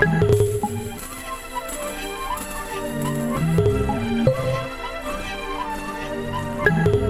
thank you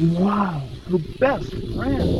Wow, the best friend.